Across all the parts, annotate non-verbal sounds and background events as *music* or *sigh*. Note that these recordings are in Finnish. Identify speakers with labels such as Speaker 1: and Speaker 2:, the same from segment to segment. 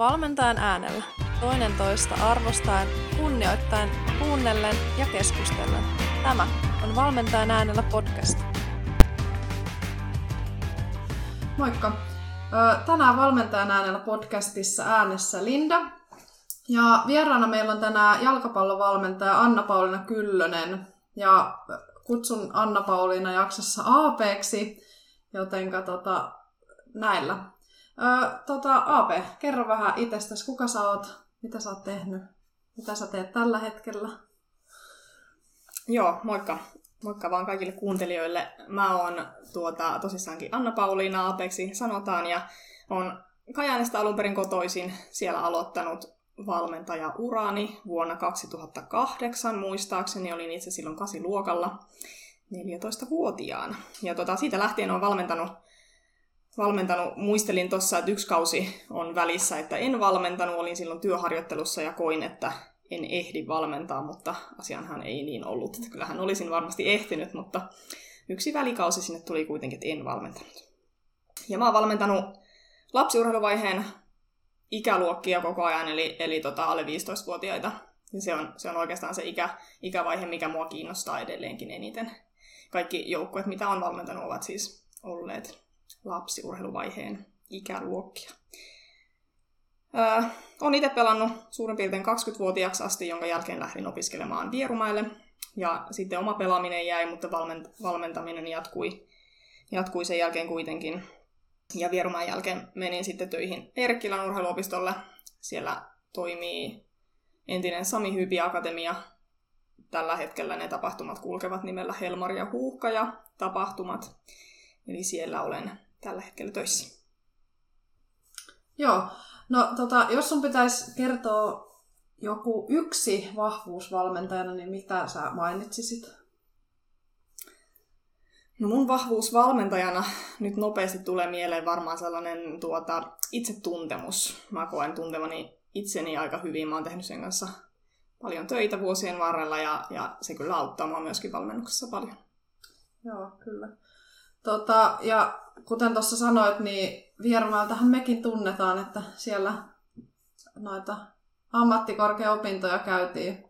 Speaker 1: valmentajan äänellä. Toinen toista arvostaen, kunnioittain, kuunnellen ja keskustellen. Tämä on Valmentajan äänellä podcast.
Speaker 2: Moikka! Tänään Valmentajan äänellä podcastissa äänessä Linda. Ja vieraana meillä on tänään jalkapallovalmentaja Anna-Pauliina Kyllönen. Ja kutsun Anna-Pauliina jaksossa aapeeksi, jotenka tota, näillä. Ö, tota, Aape, kerro vähän itsestäsi. Kuka sä oot? Mitä sä oot tehnyt? Mitä sä teet tällä hetkellä?
Speaker 3: Joo, moikka. Moikka vaan kaikille kuuntelijoille. Mä oon tuota, tosissaankin Anna-Pauliina Aapeksi sanotaan ja on Kajaanista alun perin kotoisin siellä aloittanut valmentajaurani vuonna 2008 muistaakseni. Olin itse silloin kasiluokalla 14-vuotiaana. Ja tota, siitä lähtien olen valmentanut valmentanut. Muistelin tuossa, että yksi kausi on välissä, että en valmentanut. Olin silloin työharjoittelussa ja koin, että en ehdi valmentaa, mutta asianhan ei niin ollut. Että kyllähän olisin varmasti ehtinyt, mutta yksi välikausi sinne tuli kuitenkin, että en valmentanut. Ja mä oon valmentanut lapsiurheiluvaiheen ikäluokkia koko ajan, eli, eli tota, alle 15-vuotiaita. Ja se on, se on oikeastaan se ikä, ikävaihe, mikä mua kiinnostaa edelleenkin eniten. Kaikki joukkueet, mitä on valmentanut, ovat siis olleet lapsiurheiluvaiheen ikäluokkia. Öö, olen itse pelannut suurin piirtein 20-vuotiaaksi asti, jonka jälkeen lähdin opiskelemaan Vierumaille. Ja sitten oma pelaaminen jäi, mutta valment- valmentaminen jatkui, jatkui sen jälkeen kuitenkin. Ja Vierumaan jälkeen menin sitten töihin Erkkilän urheiluopistolle. Siellä toimii entinen Sami Hypi Akatemia. Tällä hetkellä ne tapahtumat kulkevat nimellä Helmar ja Huuhka ja tapahtumat. Eli siellä olen tällä hetkellä töissä.
Speaker 2: Joo. No tota, jos sun pitäisi kertoa joku yksi vahvuus valmentajana, niin mitä sä mainitsisit?
Speaker 3: No mun vahvuus valmentajana nyt nopeasti tulee mieleen varmaan sellainen tuota, itsetuntemus. Mä koen tuntevani itseni aika hyvin. Mä oon tehnyt sen kanssa paljon töitä vuosien varrella ja, ja se kyllä auttaa mua myöskin valmennuksessa paljon.
Speaker 2: Joo, kyllä. Tota, ja kuten tuossa sanoit, niin Viermältähän mekin tunnetaan, että siellä noita ammattikorkeaopintoja käytiin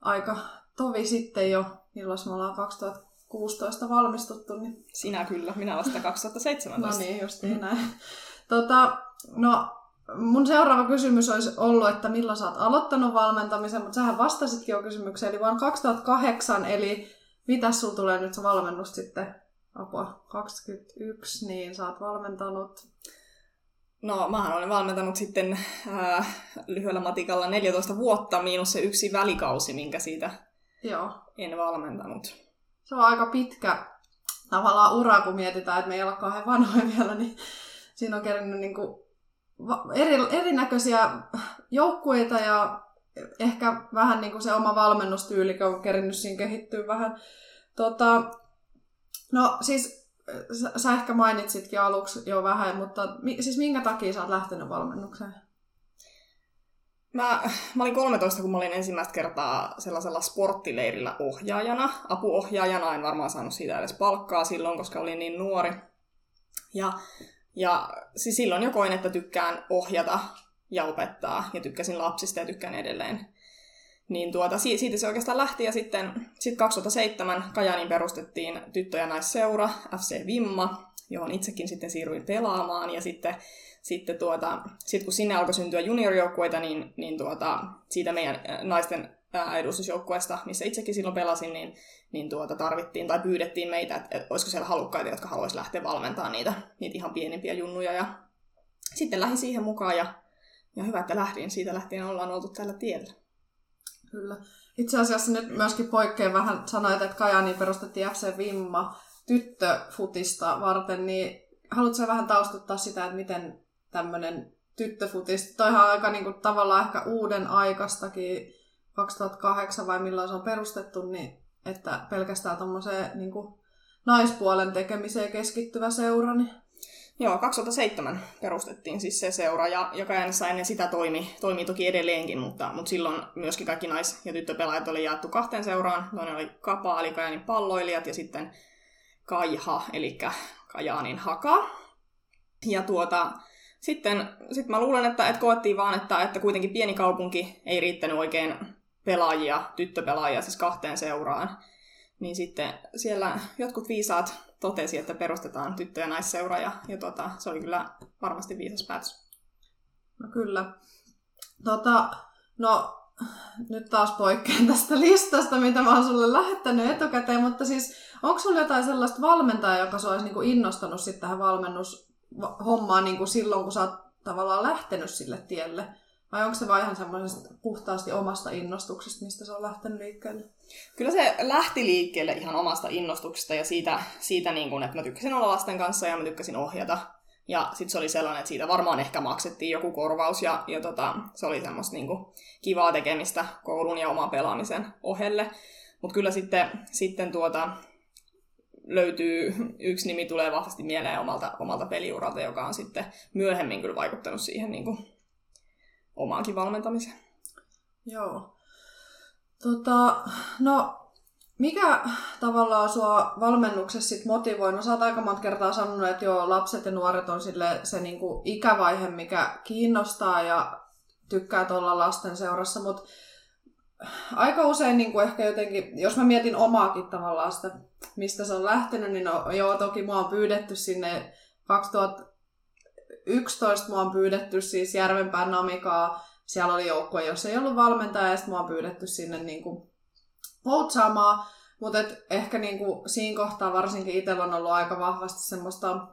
Speaker 2: aika tovi sitten jo, milloin me ollaan 2016 valmistuttu. Niin...
Speaker 3: Sinä kyllä, minä vasta 2017.
Speaker 2: no niin, just niin näin. Tota, no, mun seuraava kysymys olisi ollut, että milloin sä oot aloittanut valmentamisen, mutta sähän vastasitkin jo kysymykseen, eli vuonna 2008, eli mitä sulla tulee nyt se valmennus sitten apua 21, niin sä oot valmentanut?
Speaker 3: No, mähän olen valmentanut sitten äh, lyhyellä matikalla 14 vuotta, miinus se yksi välikausi, minkä siitä
Speaker 2: Joo.
Speaker 3: en valmentanut.
Speaker 2: Se on aika pitkä tavallaan ura, kun mietitään, että me ei ole kauhean vanhoja vielä, niin siinä on kerännyt niin kuin eri, erinäköisiä joukkueita ja ehkä vähän niin kuin se oma valmennustyyli on kerinyt siinä kehittyä vähän. Tota, No siis sä, sä ehkä mainitsitkin aluksi jo vähän, mutta siis minkä takia sä oot lähtenyt valmennukseen?
Speaker 3: Mä, mä olin 13, kun mä olin ensimmäistä kertaa sellaisella sporttileirillä ohjaajana. Apuohjaajana en varmaan saanut siitä edes palkkaa silloin, koska olin niin nuori. Ja, ja siis silloin jo koin, että tykkään ohjata ja opettaa. Ja tykkäsin lapsista ja tykkään edelleen. Niin tuota, siitä se oikeastaan lähti ja sitten sit 2007 Kajanin perustettiin tyttö- ja naisseura FC Vimma, johon itsekin sitten siirryin pelaamaan ja sitten sitten tuota, sit kun sinne alkoi syntyä juniorijoukkueita, niin, niin tuota, siitä meidän naisten edustusjoukkueesta, missä itsekin silloin pelasin, niin, niin tuota, tarvittiin tai pyydettiin meitä, että, että olisiko siellä halukkaita, jotka haluaisivat lähteä valmentamaan niitä, niitä ihan pienimpiä junnuja. Ja sitten lähdin siihen mukaan ja, ja hyvä, että lähdin. Siitä lähtien ollaan oltu tällä tiellä.
Speaker 2: Kyllä. Itse asiassa nyt myöskin poikkeaa vähän sanoit, että Kajani perustettiin FC Vimma tyttöfutista varten, niin haluatko vähän taustuttaa sitä, että miten tämmöinen tyttöfutis, toihan on aika niin kuin, tavallaan ehkä uuden aikastakin, 2008 vai milloin se on perustettu, niin että pelkästään tuommoiseen niin naispuolen tekemiseen keskittyvä seura, niin
Speaker 3: Joo, 2007 perustettiin siis se seura, ja joka äänessä ennen sitä toimi, toimii toki edelleenkin, mutta, mutta silloin myöskin kaikki nais- ja tyttöpelaajat oli jaettu kahteen seuraan. Toinen oli Kapa, eli Kajaanin palloilijat, ja sitten Kaiha, eli Kajaanin haka. Ja tuota, sitten sit mä luulen, että, että koettiin vaan, että, että kuitenkin pieni kaupunki ei riittänyt oikein pelaajia, tyttöpelaajia siis kahteen seuraan. Niin sitten siellä jotkut viisaat totesi, että perustetaan tyttö- ja naisseura, ja, ja tota, se oli kyllä varmasti viisas päätös.
Speaker 2: No kyllä. Tota, no, nyt taas poikkean tästä listasta, mitä mä oon sulle lähettänyt etukäteen, mutta siis onko sulla jotain sellaista valmentajaa, joka olisi niinku innostanut sitten tähän valmennushommaan niinku silloin, kun sä oot tavallaan lähtenyt sille tielle? Vai onko se vain ihan semmoisesta puhtaasti omasta innostuksesta, mistä se on lähtenyt liikkeelle?
Speaker 3: Kyllä se lähti liikkeelle ihan omasta innostuksesta ja siitä, siitä niin kuin, että mä tykkäsin olla lasten kanssa ja mä tykkäsin ohjata. Ja sitten se oli sellainen, että siitä varmaan ehkä maksettiin joku korvaus ja, ja tota, se oli semmoista niin kuin, kivaa tekemistä koulun ja oman pelaamisen ohelle. Mutta kyllä sitten, sitten tuota, löytyy, yksi nimi tulee vahvasti mieleen omalta, omalta peliuralta, joka on sitten myöhemmin kyllä vaikuttanut siihen niin kuin, omaankin valmentamiseen.
Speaker 2: Joo. Tota, no, mikä tavallaan sua valmennuksessa sit motivoi? No sä oot aika monta kertaa sanonut, että joo, lapset ja nuoret on sille se niinku ikävaihe, mikä kiinnostaa ja tykkää olla lasten seurassa, mutta aika usein niin kuin ehkä jotenkin, jos mä mietin omaakin tavallaan sitä, mistä se on lähtenyt, niin no, joo, toki mua on pyydetty sinne 2011 mua on pyydetty siis Järvenpään Namikaa, siellä oli joukkue, jos ei ollut valmentaja, ja sitten mua on pyydetty sinne niin kuin poutsaamaan, mutta ehkä niin kuin siinä kohtaa varsinkin itsellä on ollut aika vahvasti semmoista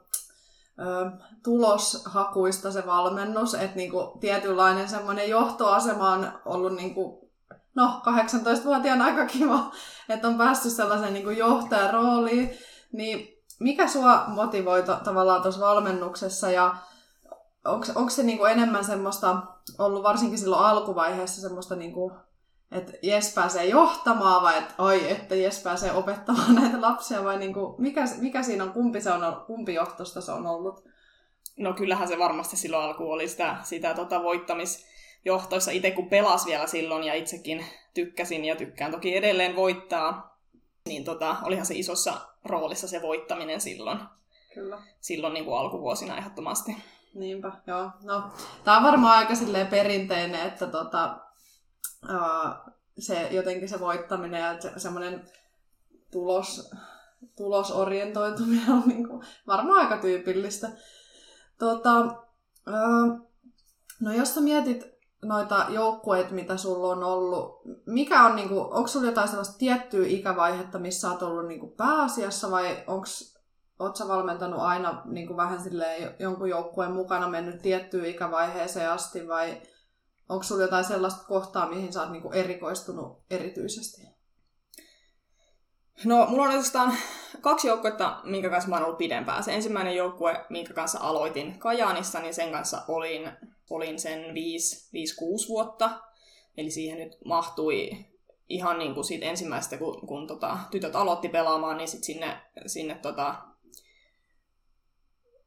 Speaker 2: ö, tuloshakuista se valmennus, että niin tietynlainen semmoinen johtoasema on ollut niin kuin, no 18-vuotiaan aika kiva, että on päässyt sellaisen niin johtajan rooliin, niin mikä sua motivoi tavallaan tuossa valmennuksessa ja onko se niinku enemmän semmoista ollut varsinkin silloin alkuvaiheessa semmoista niinku että Jes pääsee johtamaan vai että oi, että Jes pääsee opettamaan *laughs* näitä lapsia vai niin kuin, mikä, mikä siinä on, kumpi, se on, kumpi johtosta se on ollut?
Speaker 3: No kyllähän se varmasti silloin alku oli sitä, sitä tota voittamisjohtoissa itse kun pelas vielä silloin ja itsekin tykkäsin ja tykkään toki edelleen voittaa, niin tota, olihan se isossa roolissa se voittaminen silloin.
Speaker 2: Kyllä.
Speaker 3: Silloin niin kuin alkuvuosina ehdottomasti.
Speaker 2: Niinpä, joo. No, tämä on varmaan aika perinteinen, että tota, se jotenkin se voittaminen ja se, semmoinen tulos, tulosorientoituminen on niin kuin varmaan aika tyypillistä. Tota, no jos sä mietit noita joukkueita, mitä sulla on ollut, mikä on, niin kuin, onko sulla jotain sellaista tiettyä ikävaihetta, missä olet ollut niin kuin pääasiassa vai onko Oletko valmentanut aina niin kuin vähän jonkun joukkueen mukana mennyt tiettyyn ikävaiheeseen asti vai Onko sulla jotain sellaista kohtaa, mihin sä oot niinku erikoistunut erityisesti?
Speaker 3: No, mulla on oikeastaan kaksi joukkuetta, minkä kanssa mä oon ollut pidempään. Se ensimmäinen joukkue, minkä kanssa aloitin Kajaanissa, niin sen kanssa olin, olin sen 5-6 vuotta. Eli siihen nyt mahtui ihan niin kuin siitä ensimmäisestä, kun, kun tota, tytöt aloitti pelaamaan, niin sit sinne, sinne tota,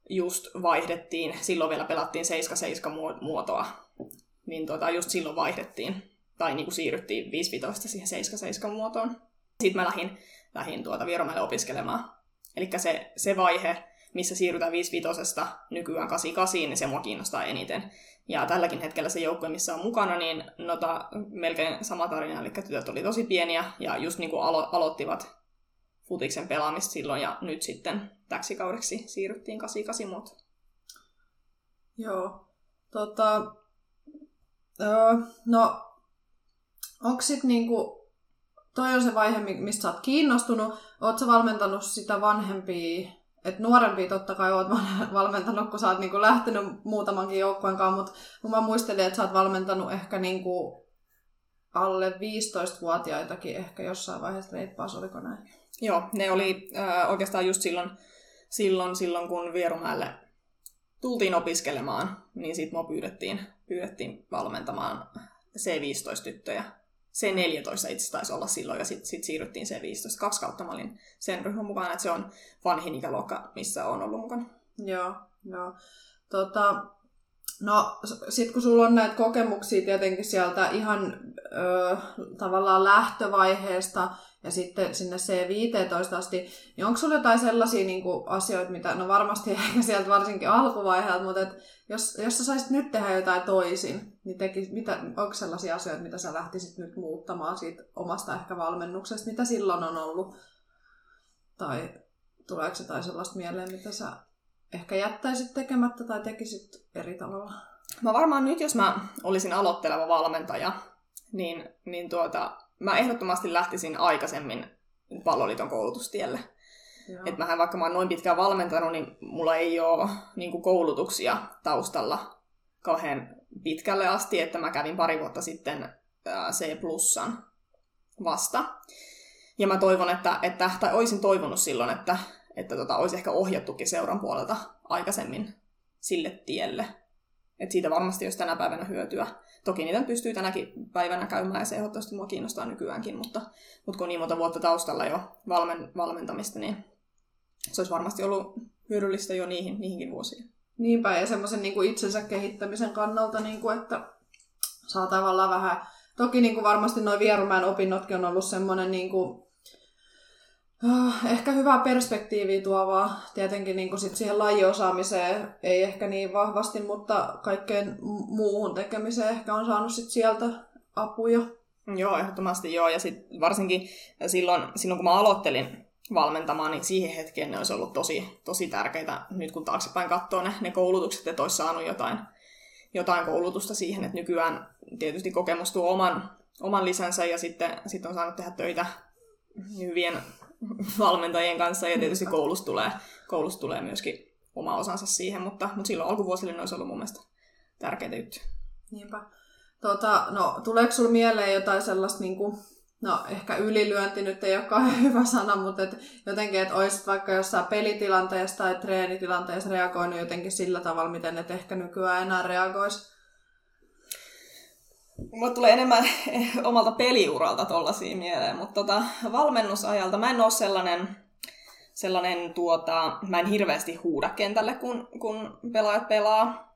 Speaker 3: just vaihdettiin, silloin vielä pelattiin 7-7 muotoa niin tota, just silloin vaihdettiin, tai niin kuin siirryttiin 5 siihen 7-7 muotoon. Sitten mä lähdin, lähdin tuota Vieromäelle opiskelemaan. Eli se, se vaihe, missä siirrytään 5 nykyään 8 niin se mua kiinnostaa eniten. Ja tälläkin hetkellä se joukkue, missä on mukana, niin nota, melkein sama tarina, eli tytöt oli tosi pieniä ja just niin kuin alo- aloittivat futiksen pelaamista silloin ja nyt sitten täksi kaudeksi siirryttiin 88 muotoon.
Speaker 2: Joo. Tota, Öö, no, onko sitten niinku, toi on se vaihe, mistä sä oot kiinnostunut. Oot sä valmentanut sitä vanhempia, että nuorempia totta kai oot *laughs* valmentanut, kun sä oot niinku lähtenyt muutamankin joukkueen kanssa, mutta kun mä muistelin, että sä oot valmentanut ehkä niinku alle 15-vuotiaitakin ehkä jossain vaiheessa reippaas, oliko näin?
Speaker 3: Joo, ne oli äh, oikeastaan just silloin, silloin, silloin kun Vierumäelle tultiin opiskelemaan, niin sitten mua pyydettiin, pyydettiin valmentamaan C15-tyttöjä. C14 itse taisi olla silloin, ja sitten sit siirryttiin C15. Kaksi kautta mä olin sen ryhmän mukana, että se on vanhin ikäluokka, missä on ollut mukana.
Speaker 2: Joo, joo. Tota, no, sitten kun sulla on näitä kokemuksia tietenkin sieltä ihan ö, tavallaan lähtövaiheesta, ja sitten sinne C15 asti, niin onko sulla jotain sellaisia niin kuin, asioita, mitä, no varmasti *laughs* ehkä sieltä varsinkin alkuvaiheelta, mutta et, jos, jos sä saisit nyt tehdä jotain toisin, niin teki, mitä, onko sellaisia asioita, mitä sä lähtisit nyt muuttamaan siitä omasta ehkä valmennuksesta, mitä silloin on ollut? Tai tuleeko jotain sellaista mieleen, mitä sä ehkä jättäisit tekemättä tai tekisit eri tavalla?
Speaker 3: Mä varmaan nyt, jos mä olisin aloitteleva valmentaja, niin, niin tuota, mä ehdottomasti lähtisin aikaisemmin palloliiton koulutustielle. Et mähän vaikka mä oon noin pitkään valmentanut, niin mulla ei ole niin koulutuksia taustalla kauhean pitkälle asti, että mä kävin pari vuotta sitten C-plussan vasta. Ja mä toivon, että, että tai olisin toivonut silloin, että, että tota, olisi ehkä ohjattukin seuran puolelta aikaisemmin sille tielle. Et siitä varmasti olisi tänä päivänä hyötyä. Toki niitä pystyy tänäkin päivänä käymään ja se ehdottomasti mua kiinnostaa nykyäänkin, mutta, mutta kun niin monta vuotta taustalla jo valmen, valmentamista, niin se olisi varmasti ollut hyödyllistä jo niihin, niihinkin vuosiin.
Speaker 2: Niinpä, ja semmoisen niin kuin itsensä kehittämisen kannalta, niin kuin, että saa tavallaan vähän... Toki niin kuin varmasti noin Vierumäen opinnotkin on ollut semmoinen niin kuin, ehkä hyvää perspektiiviä tuovaa. Tietenkin niin sit siihen lajiosaamiseen ei ehkä niin vahvasti, mutta kaikkeen muuhun tekemiseen ehkä on saanut sit sieltä apuja.
Speaker 3: Joo, ehdottomasti joo. Ja sit varsinkin silloin, silloin, kun mä aloittelin valmentamaan, niin siihen hetkeen ne olisi ollut tosi, tosi tärkeitä. Nyt kun taaksepäin katsoo ne, ne koulutukset, että olisi saanut jotain, jotain koulutusta siihen, että nykyään tietysti kokemus tuo oman, oman lisänsä ja sitten, sitten on saanut tehdä töitä hyvien valmentajien kanssa ja tietysti koulusta tulee, koulusta tulee myöskin oma osansa siihen, mutta, mutta silloin alkuvuosille ne olisi ollut mun mielestä tärkeitä juttuja.
Speaker 2: Niinpä. Tota, no, tuleeko sinulle mieleen jotain sellaista niin kuin no ehkä ylilyönti nyt ei olekaan *laughs* hyvä sana, mutta et jotenkin, että olisit vaikka jossain pelitilanteessa tai treenitilanteessa reagoinut jotenkin sillä tavalla, miten et ehkä nykyään enää reagoisi?
Speaker 3: Mulle tulee enemmän *laughs* omalta peliuralta tollasia mieleen, mutta tota, valmennusajalta mä en ole sellainen, sellainen tuota, mä en hirveästi huuda kentälle, kun, kun pelaajat pelaa.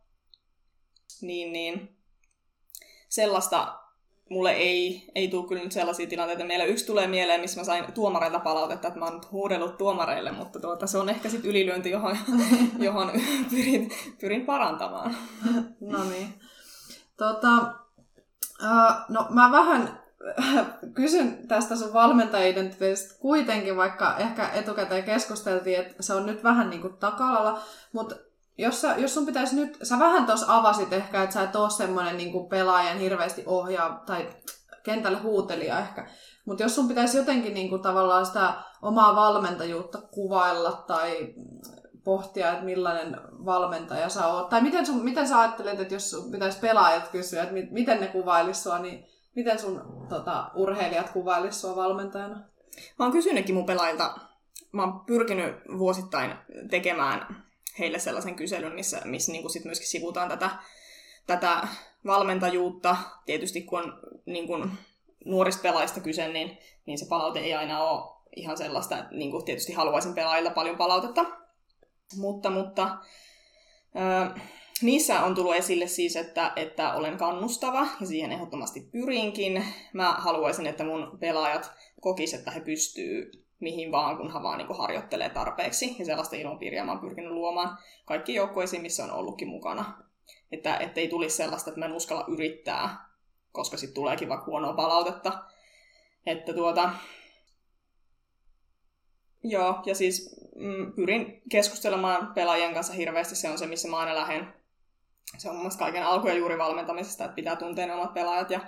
Speaker 3: Niin, niin sellaista mulle ei, ei tule kyllä nyt sellaisia tilanteita. Meillä yksi tulee mieleen, missä mä sain tuomareilta palautetta, että mä oon huudellut tuomareille, mutta tuota, se on ehkä sitten ylilyönti, johon, *laughs* johon pyrin, pyrin parantamaan. *laughs*
Speaker 2: no niin. Tota, uh, no mä vähän kysyn tästä sun valmentaja-identiteetistä kuitenkin, vaikka ehkä etukäteen keskusteltiin, että se on nyt vähän niin kuin taka mutta jos, sä, jos sun pitäisi nyt, sä vähän tuossa avasit ehkä, että sä et ole semmoinen niin pelaajan hirveästi ohjaa tai kentälle huutelija ehkä. Mutta jos sun pitäisi jotenkin niin kuin, tavallaan sitä omaa valmentajuutta kuvailla tai pohtia, että millainen valmentaja sä oot. Tai miten, sun, miten sä ajattelet, että jos sun pitäisi pelaajat kysyä, että miten ne kuvailisi sua, niin miten sun tota, urheilijat kuvailisi sua valmentajana?
Speaker 3: Mä oon kysynytkin mun pelaajilta, mä oon pyrkinyt vuosittain tekemään heille sellaisen kyselyn, missä, missä niin sit myöskin sivutaan tätä, tätä valmentajuutta. Tietysti kun on niin kuin nuorista pelaajista kyse, niin, niin se palaute ei aina ole ihan sellaista, että niin tietysti haluaisin pelaajilla paljon palautetta. Mutta, mutta ö, niissä on tullut esille siis, että, että olen kannustava ja siihen ehdottomasti pyrinkin. Mä haluaisin, että mun pelaajat kokisivat, että he pystyvät mihin vaan, kunhan vaan niin harjoittelee tarpeeksi. Ja sellaista ilmapiiriä mä oon pyrkinyt luomaan kaikki joukkueisiin, missä on ollutkin mukana. Että ei tulisi sellaista, että mä en uskalla yrittää, koska sitten tuleekin vaikka huonoa palautetta. Että tuota... Joo, ja siis mm, pyrin keskustelemaan pelaajien kanssa hirveästi, se on se, missä mä aina lähden. Se on mun kaiken alku ja juuri valmentamisesta, että pitää tuntea ne omat pelaajat ja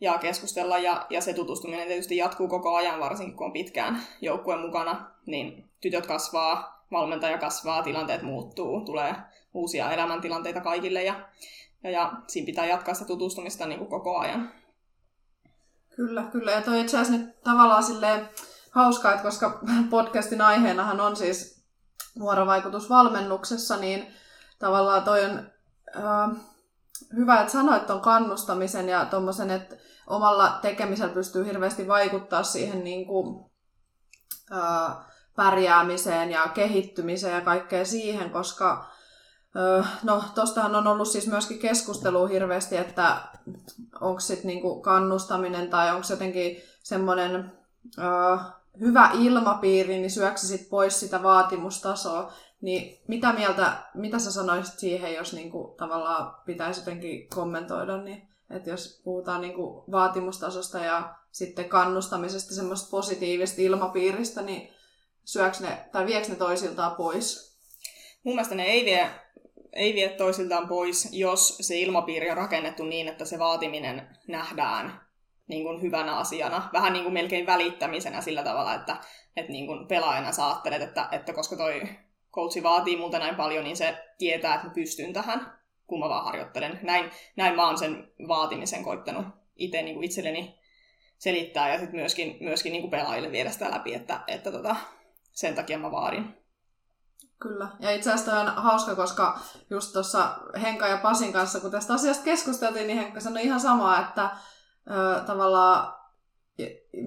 Speaker 3: ja keskustella. Ja, ja se tutustuminen tietysti jatkuu koko ajan, varsinkin kun on pitkään joukkueen mukana. Niin tytöt kasvaa, valmentaja kasvaa, tilanteet muuttuu, tulee uusia elämäntilanteita kaikille ja, ja, ja siinä pitää jatkaa sitä tutustumista niin kuin koko ajan.
Speaker 2: Kyllä, kyllä. Ja toi itse asiassa nyt tavallaan silleen hauskaa, että koska *laughs* podcastin aiheenahan on siis vuorovaikutus valmennuksessa, niin tavallaan toi on äh, hyvä, että sanoit tuon kannustamisen ja tuommoisen, että omalla tekemisellä pystyy hirveästi vaikuttaa siihen niin kuin, ää, pärjäämiseen ja kehittymiseen ja kaikkea siihen, koska no tostahan on ollut siis myöskin keskustelua hirveästi, että onko sitten niinku kannustaminen tai onko jotenkin semmoinen ö, hyvä ilmapiiri, niin syöksisit pois sitä vaatimustasoa. Niin mitä mieltä, mitä sä sanoisit siihen, jos niinku tavallaan pitäisi jotenkin kommentoida, niin että jos puhutaan niinku vaatimustasosta ja sitten kannustamisesta, semmoista positiivista ilmapiiristä, niin syöks ne, tai vieks ne toisiltaan pois?
Speaker 3: Mun mielestä ne ei vie, ei vie toisiltaan pois, jos se ilmapiiri on rakennettu niin, että se vaatiminen nähdään niin kuin hyvänä asiana, vähän niin kuin melkein välittämisenä sillä tavalla, että, että niin kuin pelaajana sä ajattelet, että, että koska toi coachi vaatii multa näin paljon, niin se tietää, että mä pystyn tähän, kun mä vaan harjoittelen. Näin, näin mä oon sen vaatimisen koittanut itse niin kuin itselleni selittää ja sitten myöskin, myöskin niin kuin pelaajille viedä sitä läpi, että, että tota, sen takia mä vaadin.
Speaker 2: Kyllä. Ja itse asiassa on hauska, koska just tuossa Henka ja Pasin kanssa, kun tästä asiasta keskusteltiin, niin Henkka sanoi ihan samaa, että ö, tavallaan,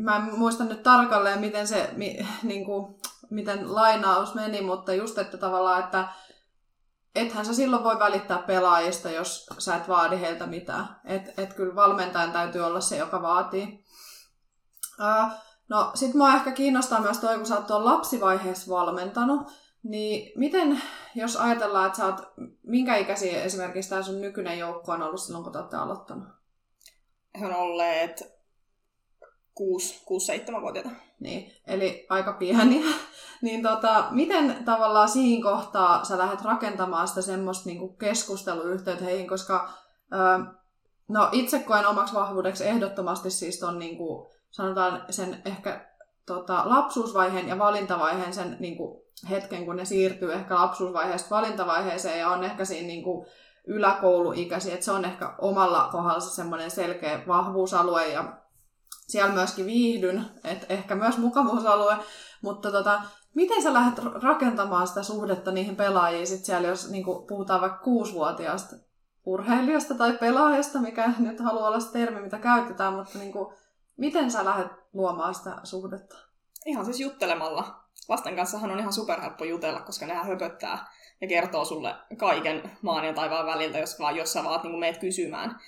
Speaker 2: mä en muista nyt tarkalleen, miten se, mi, *laughs* niin kuin, miten lainaus meni, mutta just, että tavallaan, että ethän sä silloin voi välittää pelaajista, jos sä et vaadi heiltä mitään. Et, et kyllä valmentajan täytyy olla se, joka vaatii. Uh, no sit mua ehkä kiinnostaa myös toi, kun sä oot tuon lapsivaiheessa valmentanut, niin miten, jos ajatellaan, että sä oot, minkä ikäisiä esimerkiksi tämä sun nykyinen joukko on ollut silloin, kun te olette aloittanut?
Speaker 3: He on olleet 6-7-vuotiaita.
Speaker 2: Niin, eli aika pieniä. *laughs* niin tota, miten tavallaan siinä kohtaa sä lähdet rakentamaan sitä semmoista niinku keskusteluyhteyttä heihin, koska ö, no itse koen omaksi vahvuudeksi ehdottomasti siis ton niinku, sanotaan sen ehkä tota, lapsuusvaiheen ja valintavaiheen sen niinku, hetken, kun ne siirtyy ehkä lapsuusvaiheesta valintavaiheeseen ja on ehkä siinä niinku, yläkouluikäisiä, että se on ehkä omalla kohdalla semmoinen selkeä vahvuusalue ja siellä myöskin viihdyn, että ehkä myös mukavuusalue, mutta tota, miten sä lähdet rakentamaan sitä suhdetta niihin pelaajiin sit siellä, jos niin puhutaan vaikka kuusivuotiaasta urheilijasta tai pelaajasta, mikä nyt haluaa olla se termi, mitä käytetään, mutta niin kuin, miten sä lähdet luomaan sitä suhdetta?
Speaker 3: Ihan siis juttelemalla. Lasten kanssahan on ihan superhelppo jutella, koska nehän höpöttää ja kertoo sulle kaiken maan ja taivaan väliltä, jos, vaan, jos sä vaan niin meet kysymään.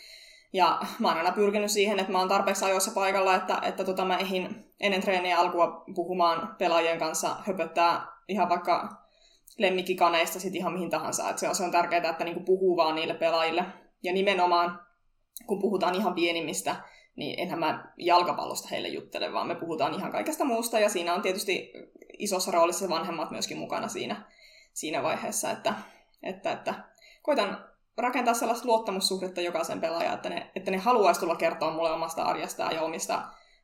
Speaker 3: Ja mä oon aina pyrkinyt siihen, että mä oon tarpeeksi ajoissa paikalla, että, että tota, mä ehdin ennen treeniä alkua puhumaan pelaajien kanssa, höpöttää ihan vaikka lemmikkikaneista sit ihan mihin tahansa. Et se, on, se on tärkeää, että niinku puhuu vaan niille pelaajille. Ja nimenomaan, kun puhutaan ihan pienimmistä, niin enhän mä jalkapallosta heille juttele, vaan me puhutaan ihan kaikesta muusta. Ja siinä on tietysti isossa roolissa vanhemmat myöskin mukana siinä, siinä vaiheessa, että, että, että koitan rakentaa sellaista luottamussuhdetta jokaisen pelaajaan, että ne, että ne haluaisi tulla kertoa mulle omasta arjestaan ja omista,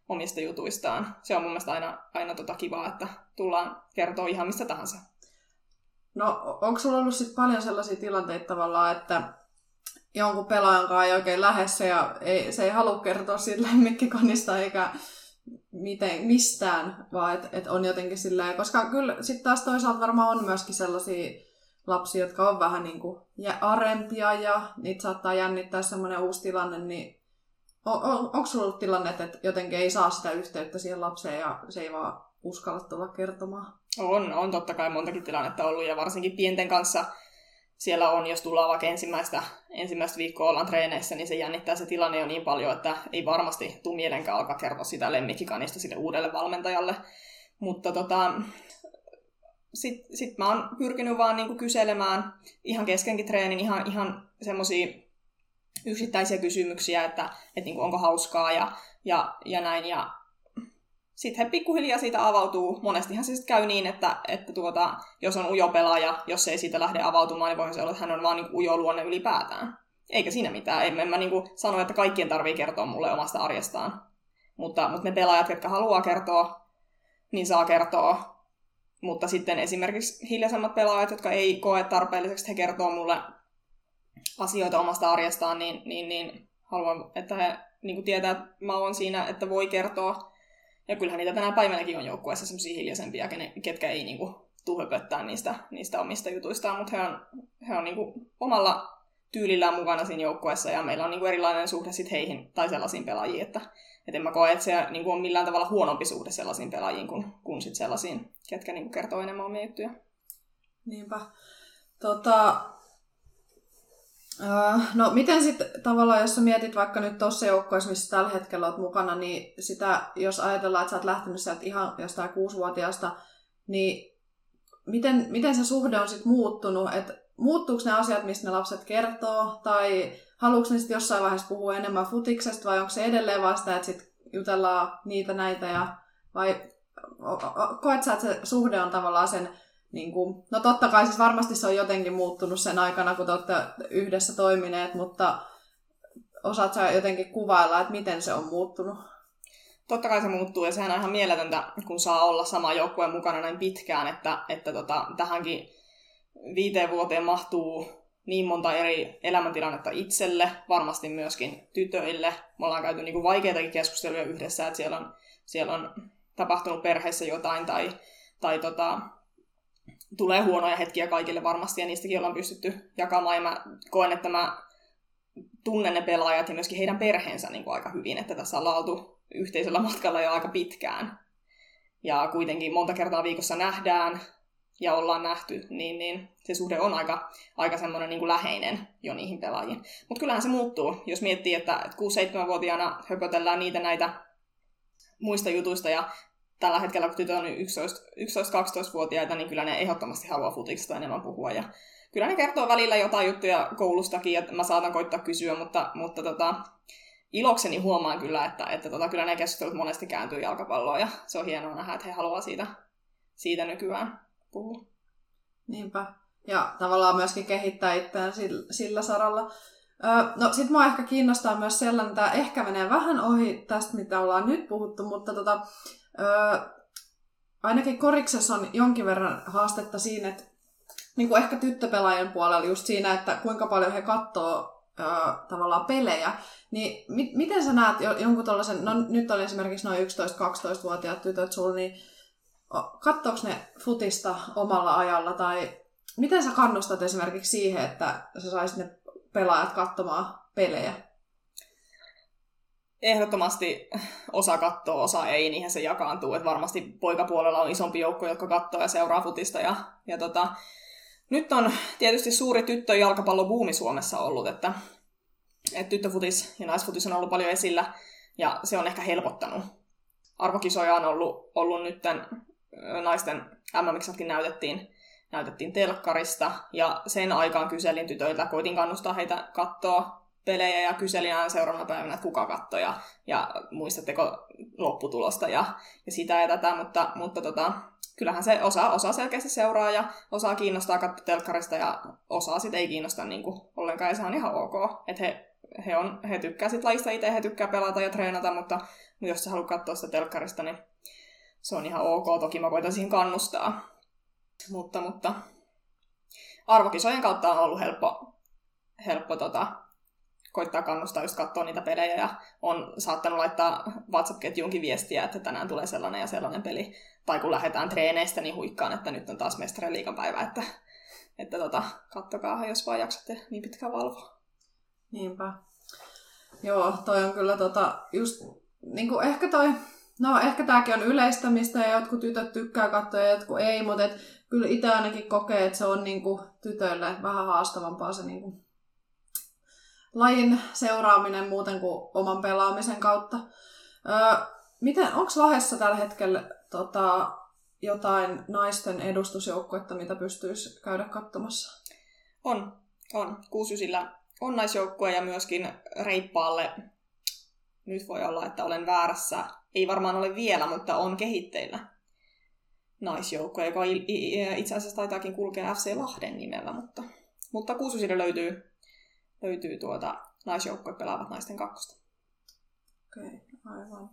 Speaker 3: omista jutuistaan. Se on mun mielestä aina, aina tota kivaa, että tullaan kertoa ihan mistä tahansa.
Speaker 2: No, onko sulla ollut sit paljon sellaisia tilanteita tavallaan, että jonkun pelaajan kanssa ei oikein lähessä ja ei, se ei halua kertoa siitä lemmikkikonista eikä miten, mistään, vaan että et on jotenkin silleen, koska kyllä sitten taas toisaalta varmaan on myöskin sellaisia lapsia, jotka on vähän niin kuin arempia ja niitä saattaa jännittää semmoinen uusi tilanne, niin on, on, onko sulla ollut tilanne, että jotenkin ei saa sitä yhteyttä siihen lapseen ja se ei vaan uskalla tulla kertomaan?
Speaker 3: On, on totta kai montakin tilannetta ollut ja varsinkin pienten kanssa siellä on, jos tullaan vaikka ensimmäistä, ensimmäistä viikkoa ollaan treeneissä, niin se jännittää se tilanne jo niin paljon, että ei varmasti tule mielenkään alkaa kertoa sitä lemmikkikanista sille uudelle valmentajalle. Mutta tota, sitten sit mä oon pyrkinyt vaan niinku kyselemään ihan keskenkin treenin ihan, ihan semmoisia yksittäisiä kysymyksiä, että et niinku onko hauskaa ja, ja, ja näin. Ja sitten pikkuhiljaa siitä avautuu. Monestihan se sitten käy niin, että, että tuota, jos on ujo pelaaja, jos ei siitä lähde avautumaan, niin voi se olla, että hän on vaan niinku ujo luonne ylipäätään. Eikä siinä mitään. En, en mä niinku sano, että kaikkien tarvii kertoa mulle omasta arjestaan. Mutta, mutta ne pelaajat, jotka haluaa kertoa, niin saa kertoa mutta sitten esimerkiksi hiljaisemmat pelaajat, jotka ei koe tarpeelliseksi, he kertoo mulle asioita omasta arjestaan, niin, niin, niin haluan, että he niin kuin tietää, että mä oon siinä, että voi kertoa. Ja kyllähän niitä tänä päivänäkin on joukkueessa sellaisia hiljaisempia, ketkä ei niin kuin, tuhöpöttää niistä, niistä omista jutuistaan, mutta he on, he on niin kuin, omalla tyylillään mukana siinä joukkueessa ja meillä on niin kuin, erilainen suhde sit heihin tai sellaisiin pelaajiin, että et en mä koe, että se niin kuin on millään tavalla huonompi suhde sellaisiin pelaajiin kuin, kuin sit sellaisiin, ketkä niin kuin kertoo enemmän omia juttuja.
Speaker 2: Niinpä. Tota, no miten sitten tavallaan, jos sä mietit vaikka nyt tuossa joukkoissa, missä tällä hetkellä olet mukana, niin sitä, jos ajatellaan, että sä oot lähtenyt sieltä ihan jostain kuusivuotiaasta, niin miten, miten se suhde on sitten muuttunut? Et muuttuuko ne asiat, mistä ne lapset kertoo, tai haluatko ne sitten jossain vaiheessa puhua enemmän futiksesta, vai onko se edelleen vasta, että sitten jutellaan niitä näitä, ja, vai koet sä, että se suhde on tavallaan sen niin kuin, no totta kai siis varmasti se on jotenkin muuttunut sen aikana, kun te olette yhdessä toimineet, mutta osaat sä jotenkin kuvailla, että miten se on muuttunut?
Speaker 3: Totta kai se muuttuu ja sehän on ihan mieletöntä, kun saa olla sama joukkueen mukana näin pitkään, että, että tota, tähänkin viiteen vuoteen mahtuu niin monta eri elämäntilannetta itselle, varmasti myöskin tytöille. Me ollaan käyty niin kuin vaikeitakin keskusteluja yhdessä, että siellä on, siellä on tapahtunut perheessä jotain tai, tai tota, tulee huonoja hetkiä kaikille varmasti, ja niistäkin ollaan pystytty jakamaan, ja mä koen, että mä tunnen ne pelaajat ja myöskin heidän perheensä niin kuin aika hyvin, että tässä ollaan oltu yhteisellä matkalla jo aika pitkään. Ja kuitenkin monta kertaa viikossa nähdään ja ollaan nähty, niin, niin se suhde on aika, aika semmoinen niin kuin läheinen jo niihin pelaajiin. Mutta kyllähän se muuttuu, jos miettii, että 6-7-vuotiaana höpötellään niitä näitä muista jutuista ja tällä hetkellä, kun tytöt on 11-12-vuotiaita, niin kyllä ne ehdottomasti haluaa futiksesta enemmän puhua. Ja kyllä ne kertoo välillä jotain juttuja koulustakin, ja mä saatan koittaa kysyä, mutta, mutta tota, ilokseni huomaan kyllä, että, että tota, kyllä ne keskustelut monesti kääntyy jalkapalloon, ja se on hienoa nähdä, että he haluaa siitä, siitä nykyään puhua.
Speaker 2: Niinpä. Ja tavallaan myöskin kehittää itseään sillä, sillä saralla. Öö, no sit mua ehkä kiinnostaa myös sellainen, että ehkä menee vähän ohi tästä, mitä ollaan nyt puhuttu, mutta tota, öö, ainakin koriksessa on jonkin verran haastetta siinä, että niin kuin ehkä tyttöpelaajien puolella just siinä, että kuinka paljon he katsoo öö, tavallaan pelejä, niin mi- miten sä näet jonkun tällaisen, no nyt on esimerkiksi noin 11-12-vuotiaat tytöt sulla, niin katsoako ne futista omalla ajalla tai miten sä kannustat esimerkiksi siihen, että sä saisit ne pelaajat katsomaan pelejä?
Speaker 3: Ehdottomasti osa kattoo, osa ei, niinhän se jakaantuu. Et varmasti poikapuolella on isompi joukko, jotka katsoo ja seuraa futista. Ja, ja tota, nyt on tietysti suuri tyttöjalkapallobuumi Suomessa ollut, että, että tyttöfutis ja naisfutis on ollut paljon esillä ja se on ehkä helpottanut. Arvokisoja on ollut, ollut nyt naisten MMXatkin näytettiin, näytettiin telkkarista ja sen aikaan kyselin tytöiltä, koitin kannustaa heitä katsoa pelejä ja kyselin aina seuraavana päivänä, että kuka katsoi ja, ja muistatteko lopputulosta ja, ja sitä ja tätä, mutta, mutta tota, kyllähän se osa, osa selkeästi seuraa ja osaa kiinnostaa katsoa telkkarista ja osaa sitten ei kiinnosta niin kuin ollenkaan ja se on ihan ok. Että he, he, on, he tykkää sit lajista itse, he tykkää pelata ja treenata, mutta jos sä haluat katsoa sitä telkkarista, niin se on ihan ok. Toki mä voitaisiin kannustaa. Mutta, mutta arvokisojen kautta on ollut helppo, helppo tota, koittaa kannustaa just katsoa niitä pelejä ja on saattanut laittaa WhatsApp-ketjuunkin viestiä, että tänään tulee sellainen ja sellainen peli. Tai kun lähdetään treeneistä, niin huikkaan, että nyt on taas mestarien liikan päivä, että, että tota, kattokaa, jos vaan jaksatte niin pitkään valvoa.
Speaker 2: Niinpä. Joo, toi on kyllä tota, just niin kuin ehkä toi, no ehkä tääkin on yleistämistä ja jotkut tytöt tykkää katsoa ja jotkut ei, mutta et, kyllä itse ainakin kokee, että se on niin kuin, tytöille vähän haastavampaa se niin kuin, lajin seuraaminen muuten kuin oman pelaamisen kautta. Öö, miten, onko Lahdessa tällä hetkellä tota, jotain naisten edustusjoukkuetta, mitä pystyisi käydä katsomassa?
Speaker 3: On, on. Kuusysillä on naisjoukkue ja myöskin Reippaalle, nyt voi olla, että olen väärässä, ei varmaan ole vielä, mutta on kehitteillä naisjoukko, joka itse asiassa taitaakin kulkea FC Lahden nimellä, mutta, mutta Kuususille löytyy löytyy tuota naisjoukkoja pelaavat naisten kakkosta.
Speaker 2: Okei, okay, aivan.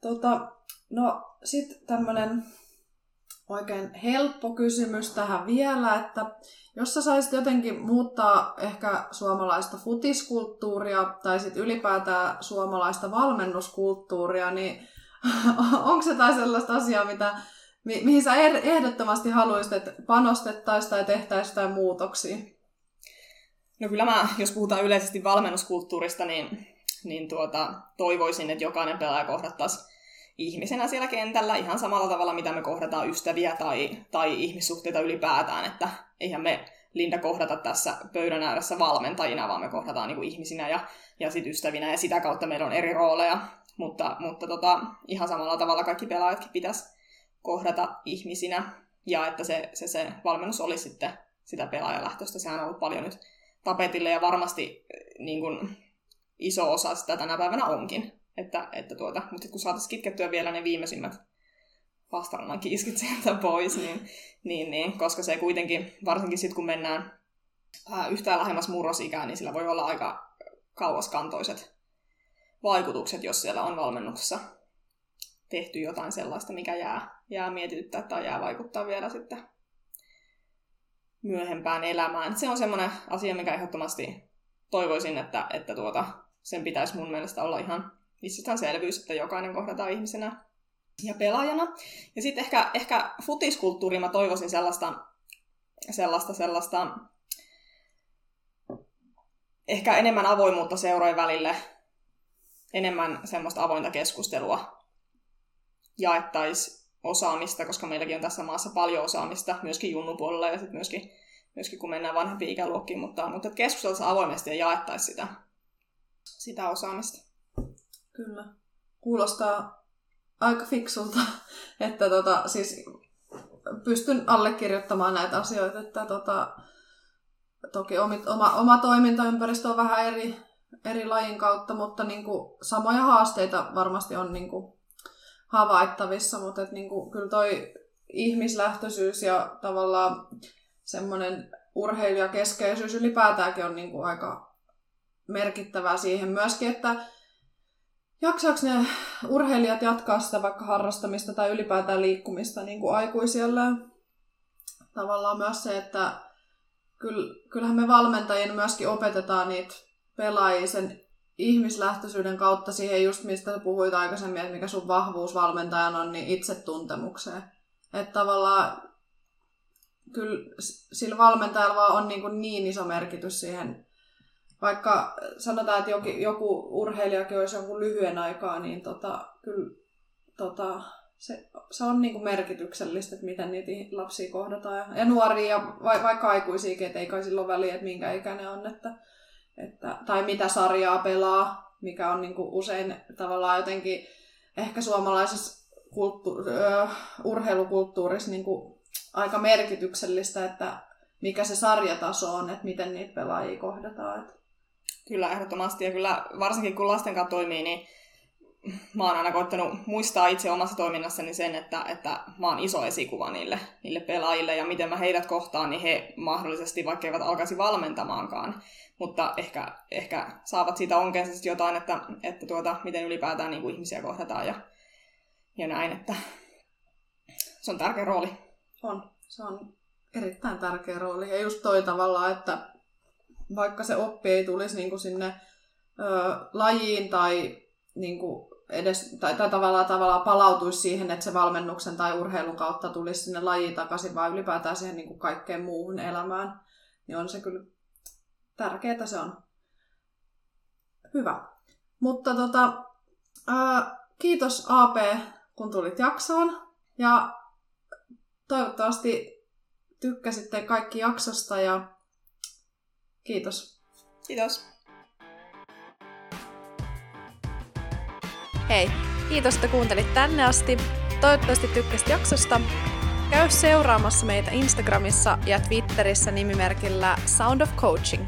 Speaker 2: Tota, no sitten tämmöinen oikein helppo kysymys tähän vielä, että jos sä saisit jotenkin muuttaa ehkä suomalaista futiskulttuuria tai sitten ylipäätään suomalaista valmennuskulttuuria, niin *laughs* onko se tai sellaista asiaa, mitä, mi- mihin sä ehdottomasti haluaisit, että panostettaisiin tai tehtäisiin jotain muutoksia?
Speaker 3: No kyllä mä, jos puhutaan yleisesti valmennuskulttuurista, niin, niin tuota, toivoisin, että jokainen pelaaja kohdattaisi ihmisenä siellä kentällä ihan samalla tavalla, mitä me kohdataan ystäviä tai, tai ihmissuhteita ylipäätään, että eihän me Linda kohdata tässä pöydän ääressä valmentajina, vaan me kohdataan niin kuin ihmisinä ja, ja sit ystävinä, ja sitä kautta meillä on eri rooleja. Mutta, mutta tota, ihan samalla tavalla kaikki pelaajatkin pitäisi kohdata ihmisinä, ja että se, se, se valmennus oli sitten sitä pelaajalähtöistä. Sehän on ollut paljon nyt tapetille, ja varmasti niin kuin, iso osa sitä tänä päivänä onkin. Että, että tuota, mutta sitten kun saataisiin kitkettyä vielä ne viimeisimmät vastarannan kiiskit sieltä pois, niin, niin, niin, koska se kuitenkin, varsinkin sitten kun mennään ää, yhtään lähemmäs murrosikää, niin sillä voi olla aika kauaskantoiset vaikutukset, jos siellä on valmennuksessa tehty jotain sellaista, mikä jää, jää mietityttää tai jää vaikuttaa vielä sitten myöhempään elämään. Se on semmoinen asia, mikä ehdottomasti toivoisin, että, että tuota, sen pitäisi mun mielestä olla ihan itsestäänselvyys, että jokainen kohdataan ihmisenä ja pelaajana. Ja sitten ehkä, ehkä futiskulttuuri, mä toivoisin sellaista, sellaista, sellaista ehkä enemmän avoimuutta seurojen välille, enemmän semmoista avointa keskustelua jaettaisiin osaamista, koska meilläkin on tässä maassa paljon osaamista, myöskin junnupuolella ja sitten myöskin, myöskin kun mennään vanhempiin ikäluokkiin, mutta, mutta keskusteltaisiin avoimesti ja jaettaisiin sitä, sitä osaamista.
Speaker 2: Kyllä. Kuulostaa aika fiksulta, *laughs* että tota, siis pystyn allekirjoittamaan näitä asioita, että tota, toki omit, oma, oma toimintaympäristö on vähän eri, eri lajin kautta, mutta niin kuin, samoja haasteita varmasti on niin kuin, havaittavissa, mutta et, niin kuin, kyllä toi ihmislähtöisyys ja tavallaan semmoinen urheilijakeskeisyys ylipäätäänkin on niin kuin, aika merkittävää siihen myöskin, että jaksaako ne urheilijat jatkaa sitä vaikka harrastamista tai ylipäätään liikkumista niin kuin aikuisille? Tavallaan myös se, että kyllähän me valmentajien myöskin opetetaan niitä pelaajia sen ihmislähtöisyyden kautta siihen just, mistä puhuit aikaisemmin, että mikä sun vahvuus valmentajan on, niin itsetuntemukseen. Että tavallaan kyllä sillä valmentajalla vaan on niin, kuin niin iso merkitys siihen vaikka sanotaan, että joku, joku urheilijakin olisi jonkun lyhyen aikaa, niin tota, kyllä tota, se, se on niin kuin merkityksellistä, että miten niitä lapsia kohdataan. Ja, nuoria ja va, vaikka aikuisiakin, että ei kai silloin väliä, että minkä ikäinen on. Että, että, tai mitä sarjaa pelaa, mikä on niin kuin usein tavallaan jotenkin ehkä suomalaisessa kulttu- uh, urheilukulttuurissa niin kuin aika merkityksellistä, että mikä se sarjataso on, että miten niitä pelaajia kohdataan. Että
Speaker 3: Kyllä, ehdottomasti. Ja kyllä varsinkin kun lasten kanssa toimii, niin mä oon aina koittanut muistaa itse omassa toiminnassani sen, että, että mä oon iso esikuva niille, niille pelaajille ja miten mä heidät kohtaan, niin he mahdollisesti, vaikka eivät alkaisi valmentamaankaan, mutta ehkä, ehkä saavat siitä onkeensa jotain, että, että tuota, miten ylipäätään niin kuin ihmisiä kohdataan ja, ja näin, että se on tärkeä rooli.
Speaker 2: On, se on erittäin tärkeä rooli. Ja just toi tavallaan, että vaikka se oppi ei tulisi niin kuin sinne ö, lajiin tai, niin kuin edes, tai, tai tavallaan, tavallaan palautuisi siihen, että se valmennuksen tai urheilun kautta tulisi sinne lajiin takaisin, vaan ylipäätään siihen niin kuin kaikkeen muuhun elämään, niin on se kyllä tärkeää se on. Hyvä. Mutta tota, ää, kiitos AP, kun tulit jaksoon. Ja toivottavasti tykkäsitte kaikki jaksosta ja Kiitos.
Speaker 3: Kiitos.
Speaker 1: Hei, kiitos, että kuuntelit tänne asti. Toivottavasti tykkäsit jaksosta. Käy seuraamassa meitä Instagramissa ja Twitterissä nimimerkillä Sound of Coaching.